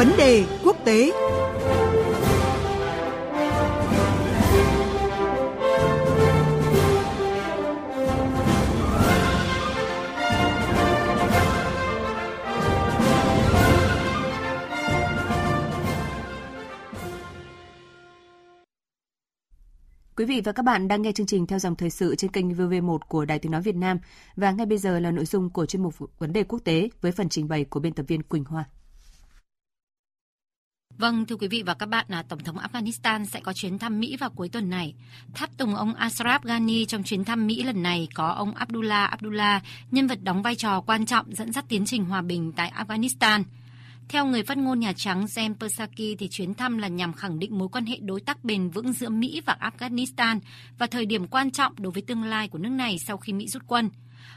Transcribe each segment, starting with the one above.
Vấn đề quốc tế Quý vị và các bạn đang nghe chương trình theo dòng thời sự trên kênh VV1 của Đài Tiếng Nói Việt Nam và ngay bây giờ là nội dung của chuyên mục Vấn đề quốc tế với phần trình bày của biên tập viên Quỳnh Hoa. Vâng, thưa quý vị và các bạn, là Tổng thống Afghanistan sẽ có chuyến thăm Mỹ vào cuối tuần này. Tháp tùng ông Ashraf Ghani trong chuyến thăm Mỹ lần này có ông Abdullah Abdullah, nhân vật đóng vai trò quan trọng dẫn dắt tiến trình hòa bình tại Afghanistan – theo người phát ngôn Nhà Trắng Jen Psaki, thì chuyến thăm là nhằm khẳng định mối quan hệ đối tác bền vững giữa Mỹ và Afghanistan và thời điểm quan trọng đối với tương lai của nước này sau khi Mỹ rút quân.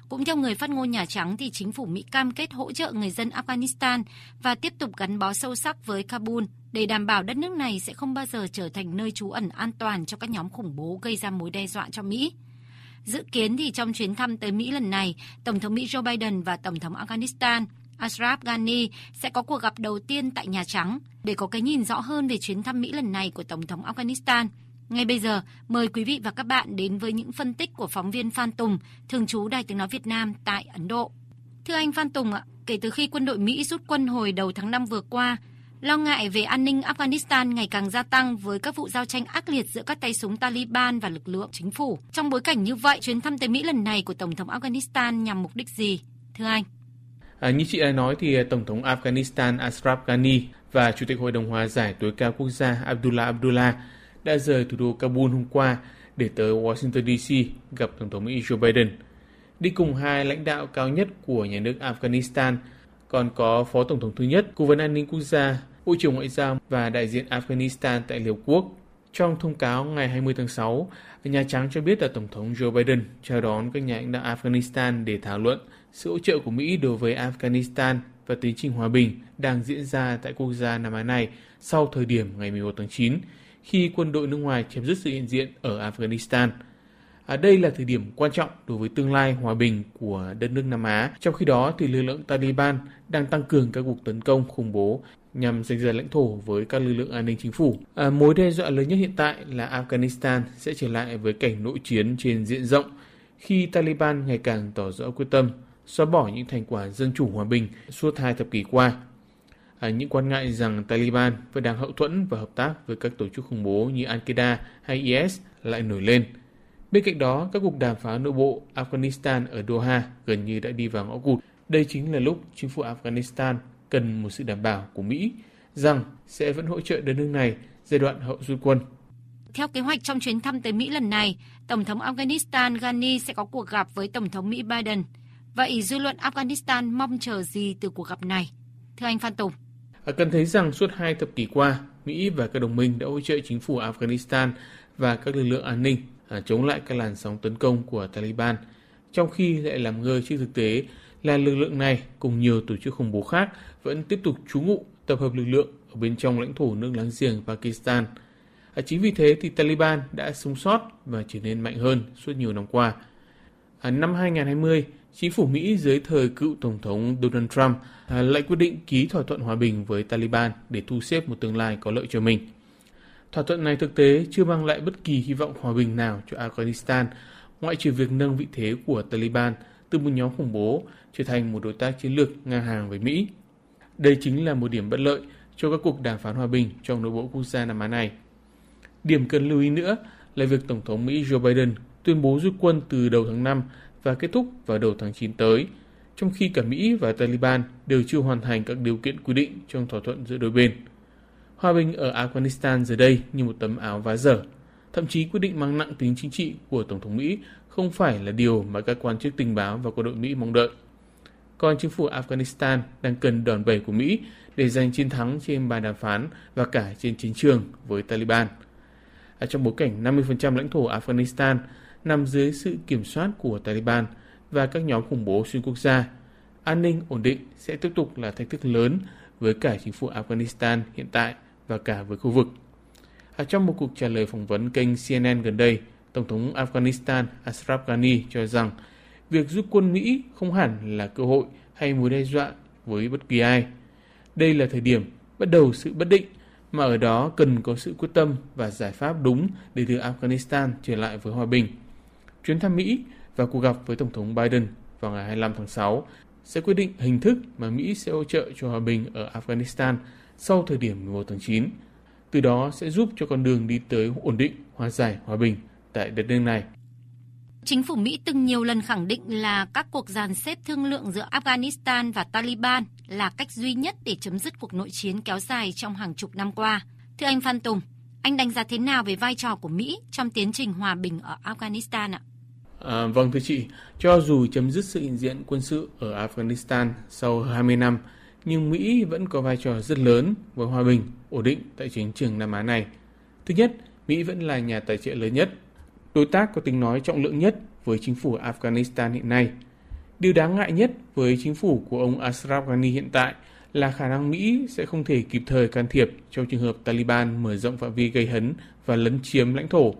Cũng theo người phát ngôn Nhà Trắng thì chính phủ Mỹ cam kết hỗ trợ người dân Afghanistan và tiếp tục gắn bó sâu sắc với Kabul để đảm bảo đất nước này sẽ không bao giờ trở thành nơi trú ẩn an toàn cho các nhóm khủng bố gây ra mối đe dọa cho Mỹ. Dự kiến thì trong chuyến thăm tới Mỹ lần này, Tổng thống Mỹ Joe Biden và Tổng thống Afghanistan Ashraf Ghani sẽ có cuộc gặp đầu tiên tại Nhà Trắng để có cái nhìn rõ hơn về chuyến thăm Mỹ lần này của Tổng thống Afghanistan. Ngay bây giờ, mời quý vị và các bạn đến với những phân tích của phóng viên Phan Tùng, thường trú Đài Tiếng Nói Việt Nam tại Ấn Độ. Thưa anh Phan Tùng ạ, kể từ khi quân đội Mỹ rút quân hồi đầu tháng 5 vừa qua, lo ngại về an ninh Afghanistan ngày càng gia tăng với các vụ giao tranh ác liệt giữa các tay súng Taliban và lực lượng chính phủ. Trong bối cảnh như vậy, chuyến thăm tới Mỹ lần này của Tổng thống Afghanistan nhằm mục đích gì? Thưa anh. À, như chị đã nói thì à, Tổng thống Afghanistan Ashraf Ghani và Chủ tịch Hội đồng Hòa giải tối cao quốc gia Abdullah Abdullah đã rời thủ đô Kabul hôm qua để tới Washington DC gặp Tổng thống Mỹ Joe Biden. Đi cùng hai lãnh đạo cao nhất của nhà nước Afghanistan còn có Phó Tổng thống thứ nhất, Cố vấn an ninh quốc gia, Bộ trưởng Ngoại giao và đại diện Afghanistan tại Liên Hợp Quốc. Trong thông cáo ngày 20 tháng 6, Nhà Trắng cho biết là Tổng thống Joe Biden chào đón các nhà lãnh đạo Afghanistan để thảo luận sự hỗ trợ của Mỹ đối với Afghanistan và tiến trình hòa bình đang diễn ra tại quốc gia Nam Á này sau thời điểm ngày 11 tháng 9, khi quân đội nước ngoài chấm dứt sự hiện diện ở Afghanistan. À, đây là thời điểm quan trọng đối với tương lai hòa bình của đất nước Nam Á. Trong khi đó, thì lực lượng Taliban đang tăng cường các cuộc tấn công khủng bố nhằm giành giật lãnh thổ với các lực lượng an ninh chính phủ. À, mối đe dọa lớn nhất hiện tại là Afghanistan sẽ trở lại với cảnh nội chiến trên diện rộng khi Taliban ngày càng tỏ rõ quyết tâm xóa bỏ những thành quả dân chủ hòa bình suốt hai thập kỷ qua. À, những quan ngại rằng Taliban vẫn đang hậu thuẫn và hợp tác với các tổ chức khủng bố như Al-Qaeda hay IS lại nổi lên. Bên cạnh đó, các cuộc đàm phán nội bộ Afghanistan ở Doha gần như đã đi vào ngõ cụt. Đây chính là lúc chính phủ Afghanistan cần một sự đảm bảo của Mỹ rằng sẽ vẫn hỗ trợ đất nước này giai đoạn hậu rút quân. Theo kế hoạch trong chuyến thăm tới Mỹ lần này, Tổng thống Afghanistan Ghani sẽ có cuộc gặp với Tổng thống Mỹ Biden – Vậy dư luận Afghanistan mong chờ gì từ cuộc gặp này? Thưa anh Phan Tùng. Cần thấy rằng suốt hai thập kỷ qua, Mỹ và các đồng minh đã hỗ trợ chính phủ Afghanistan và các lực lượng an ninh à, chống lại các làn sóng tấn công của Taliban, trong khi lại làm ngơ trước thực tế là lực lượng này cùng nhiều tổ chức khủng bố khác vẫn tiếp tục trú ngụ tập hợp lực lượng ở bên trong lãnh thổ nước láng giềng Pakistan. À, chính vì thế thì Taliban đã sống sót và trở nên mạnh hơn suốt nhiều năm qua. À, năm 2020, chính phủ Mỹ dưới thời cựu Tổng thống Donald Trump à, lại quyết định ký thỏa thuận hòa bình với Taliban để thu xếp một tương lai có lợi cho mình. Thỏa thuận này thực tế chưa mang lại bất kỳ hy vọng hòa bình nào cho Afghanistan, ngoại trừ việc nâng vị thế của Taliban từ một nhóm khủng bố trở thành một đối tác chiến lược ngang hàng với Mỹ. Đây chính là một điểm bất lợi cho các cuộc đàm phán hòa bình trong nội bộ quốc gia Nam Á này. Điểm cần lưu ý nữa là việc Tổng thống Mỹ Joe Biden tuyên bố rút quân từ đầu tháng 5 và kết thúc vào đầu tháng 9 tới, trong khi cả Mỹ và Taliban đều chưa hoàn thành các điều kiện quy định trong thỏa thuận giữa đôi bên. Hòa bình ở Afghanistan giờ đây như một tấm áo vá dở. Thậm chí quyết định mang nặng tính chính trị của Tổng thống Mỹ không phải là điều mà các quan chức tình báo và quân đội Mỹ mong đợi. Còn chính phủ Afghanistan đang cần đòn bẩy của Mỹ để giành chiến thắng trên bàn đàm phán và cả trên chiến trường với Taliban. À, trong bối cảnh 50% lãnh thổ Afghanistan nằm dưới sự kiểm soát của Taliban và các nhóm khủng bố xuyên quốc gia. An ninh ổn định sẽ tiếp tục là thách thức lớn với cả chính phủ Afghanistan hiện tại và cả với khu vực. À, trong một cuộc trả lời phỏng vấn kênh CNN gần đây, Tổng thống Afghanistan Ashraf Ghani cho rằng việc rút quân Mỹ không hẳn là cơ hội hay mối đe dọa với bất kỳ ai. Đây là thời điểm bắt đầu sự bất định, mà ở đó cần có sự quyết tâm và giải pháp đúng để đưa Afghanistan trở lại với hòa bình. Chuyến thăm Mỹ và cuộc gặp với Tổng thống Biden vào ngày 25 tháng 6 sẽ quyết định hình thức mà Mỹ sẽ hỗ trợ cho hòa bình ở Afghanistan sau thời điểm 11 tháng 9. Từ đó sẽ giúp cho con đường đi tới ổn định, hòa giải, hòa bình tại đất nước này. Chính phủ Mỹ từng nhiều lần khẳng định là các cuộc dàn xếp thương lượng giữa Afghanistan và Taliban là cách duy nhất để chấm dứt cuộc nội chiến kéo dài trong hàng chục năm qua. Thưa anh Phan Tùng, anh đánh giá thế nào về vai trò của Mỹ trong tiến trình hòa bình ở Afghanistan ạ? À, vâng thưa chị, cho dù chấm dứt sự hiện diện quân sự ở Afghanistan sau 20 năm, nhưng Mỹ vẫn có vai trò rất lớn với hòa bình, ổn định tại chiến trường Nam Á này. Thứ nhất, Mỹ vẫn là nhà tài trợ lớn nhất đối tác có tính nói trọng lượng nhất với chính phủ Afghanistan hiện nay. Điều đáng ngại nhất với chính phủ của ông Ashraf Ghani hiện tại là khả năng Mỹ sẽ không thể kịp thời can thiệp trong trường hợp Taliban mở rộng phạm vi gây hấn và lấn chiếm lãnh thổ,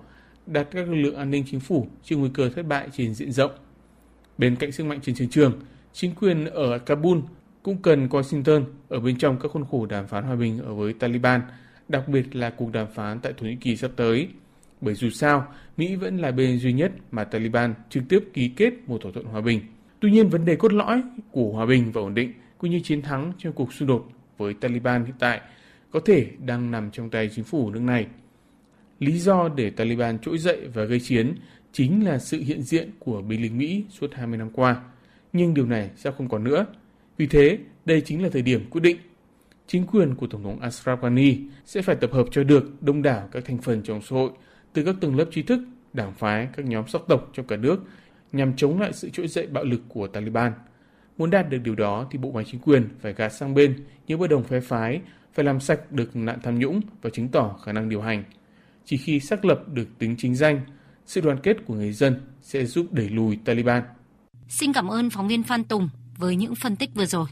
đặt các lực lượng an ninh chính phủ trước nguy cơ thất bại trên diện rộng. Bên cạnh sức mạnh trên chiến trường, chính quyền ở Kabul cũng cần Washington ở bên trong các khuôn khổ đàm phán hòa bình ở với Taliban, đặc biệt là cuộc đàm phán tại Thổ Nhĩ Kỳ sắp tới – bởi dù sao, Mỹ vẫn là bên duy nhất mà Taliban trực tiếp ký kết một thỏa thuận hòa bình. Tuy nhiên, vấn đề cốt lõi của hòa bình và ổn định cũng như chiến thắng trong cuộc xung đột với Taliban hiện tại có thể đang nằm trong tay chính phủ nước này. Lý do để Taliban trỗi dậy và gây chiến chính là sự hiện diện của binh lính Mỹ suốt 20 năm qua. Nhưng điều này sẽ không còn nữa. Vì thế, đây chính là thời điểm quyết định. Chính quyền của Tổng thống Ashraf Ghani sẽ phải tập hợp cho được đông đảo các thành phần trong xã hội từ các tầng lớp trí thức, đảng phái, các nhóm sắc tộc trong cả nước nhằm chống lại sự trỗi dậy bạo lực của Taliban. Muốn đạt được điều đó thì bộ máy chính quyền phải gạt sang bên những bất đồng phe phái, phải làm sạch được nạn tham nhũng và chứng tỏ khả năng điều hành. Chỉ khi xác lập được tính chính danh, sự đoàn kết của người dân sẽ giúp đẩy lùi Taliban. Xin cảm ơn phóng viên Phan Tùng với những phân tích vừa rồi.